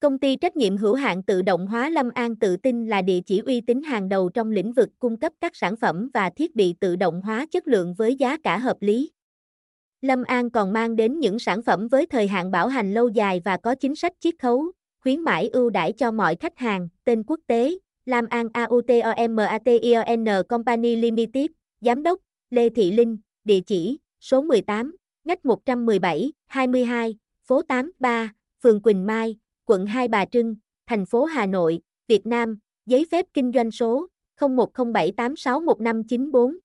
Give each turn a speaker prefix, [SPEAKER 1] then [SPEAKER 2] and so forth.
[SPEAKER 1] Công ty trách nhiệm hữu hạn tự động hóa Lâm An tự tin là địa chỉ uy tín hàng đầu trong lĩnh vực cung cấp các sản phẩm và thiết bị tự động hóa chất lượng với giá cả hợp lý. Lâm An còn mang đến những sản phẩm với thời hạn bảo hành lâu dài và có chính sách chiết khấu, khuyến mãi ưu đãi cho mọi khách hàng, tên quốc tế, Lam An AUTOMATION Company Limited, Giám đốc, Lê Thị Linh, địa chỉ, số 18, ngách 117, 22, phố 8,3, phường Quỳnh Mai, quận Hai Bà Trưng, thành phố Hà Nội, Việt Nam, giấy phép kinh doanh số 0107861594.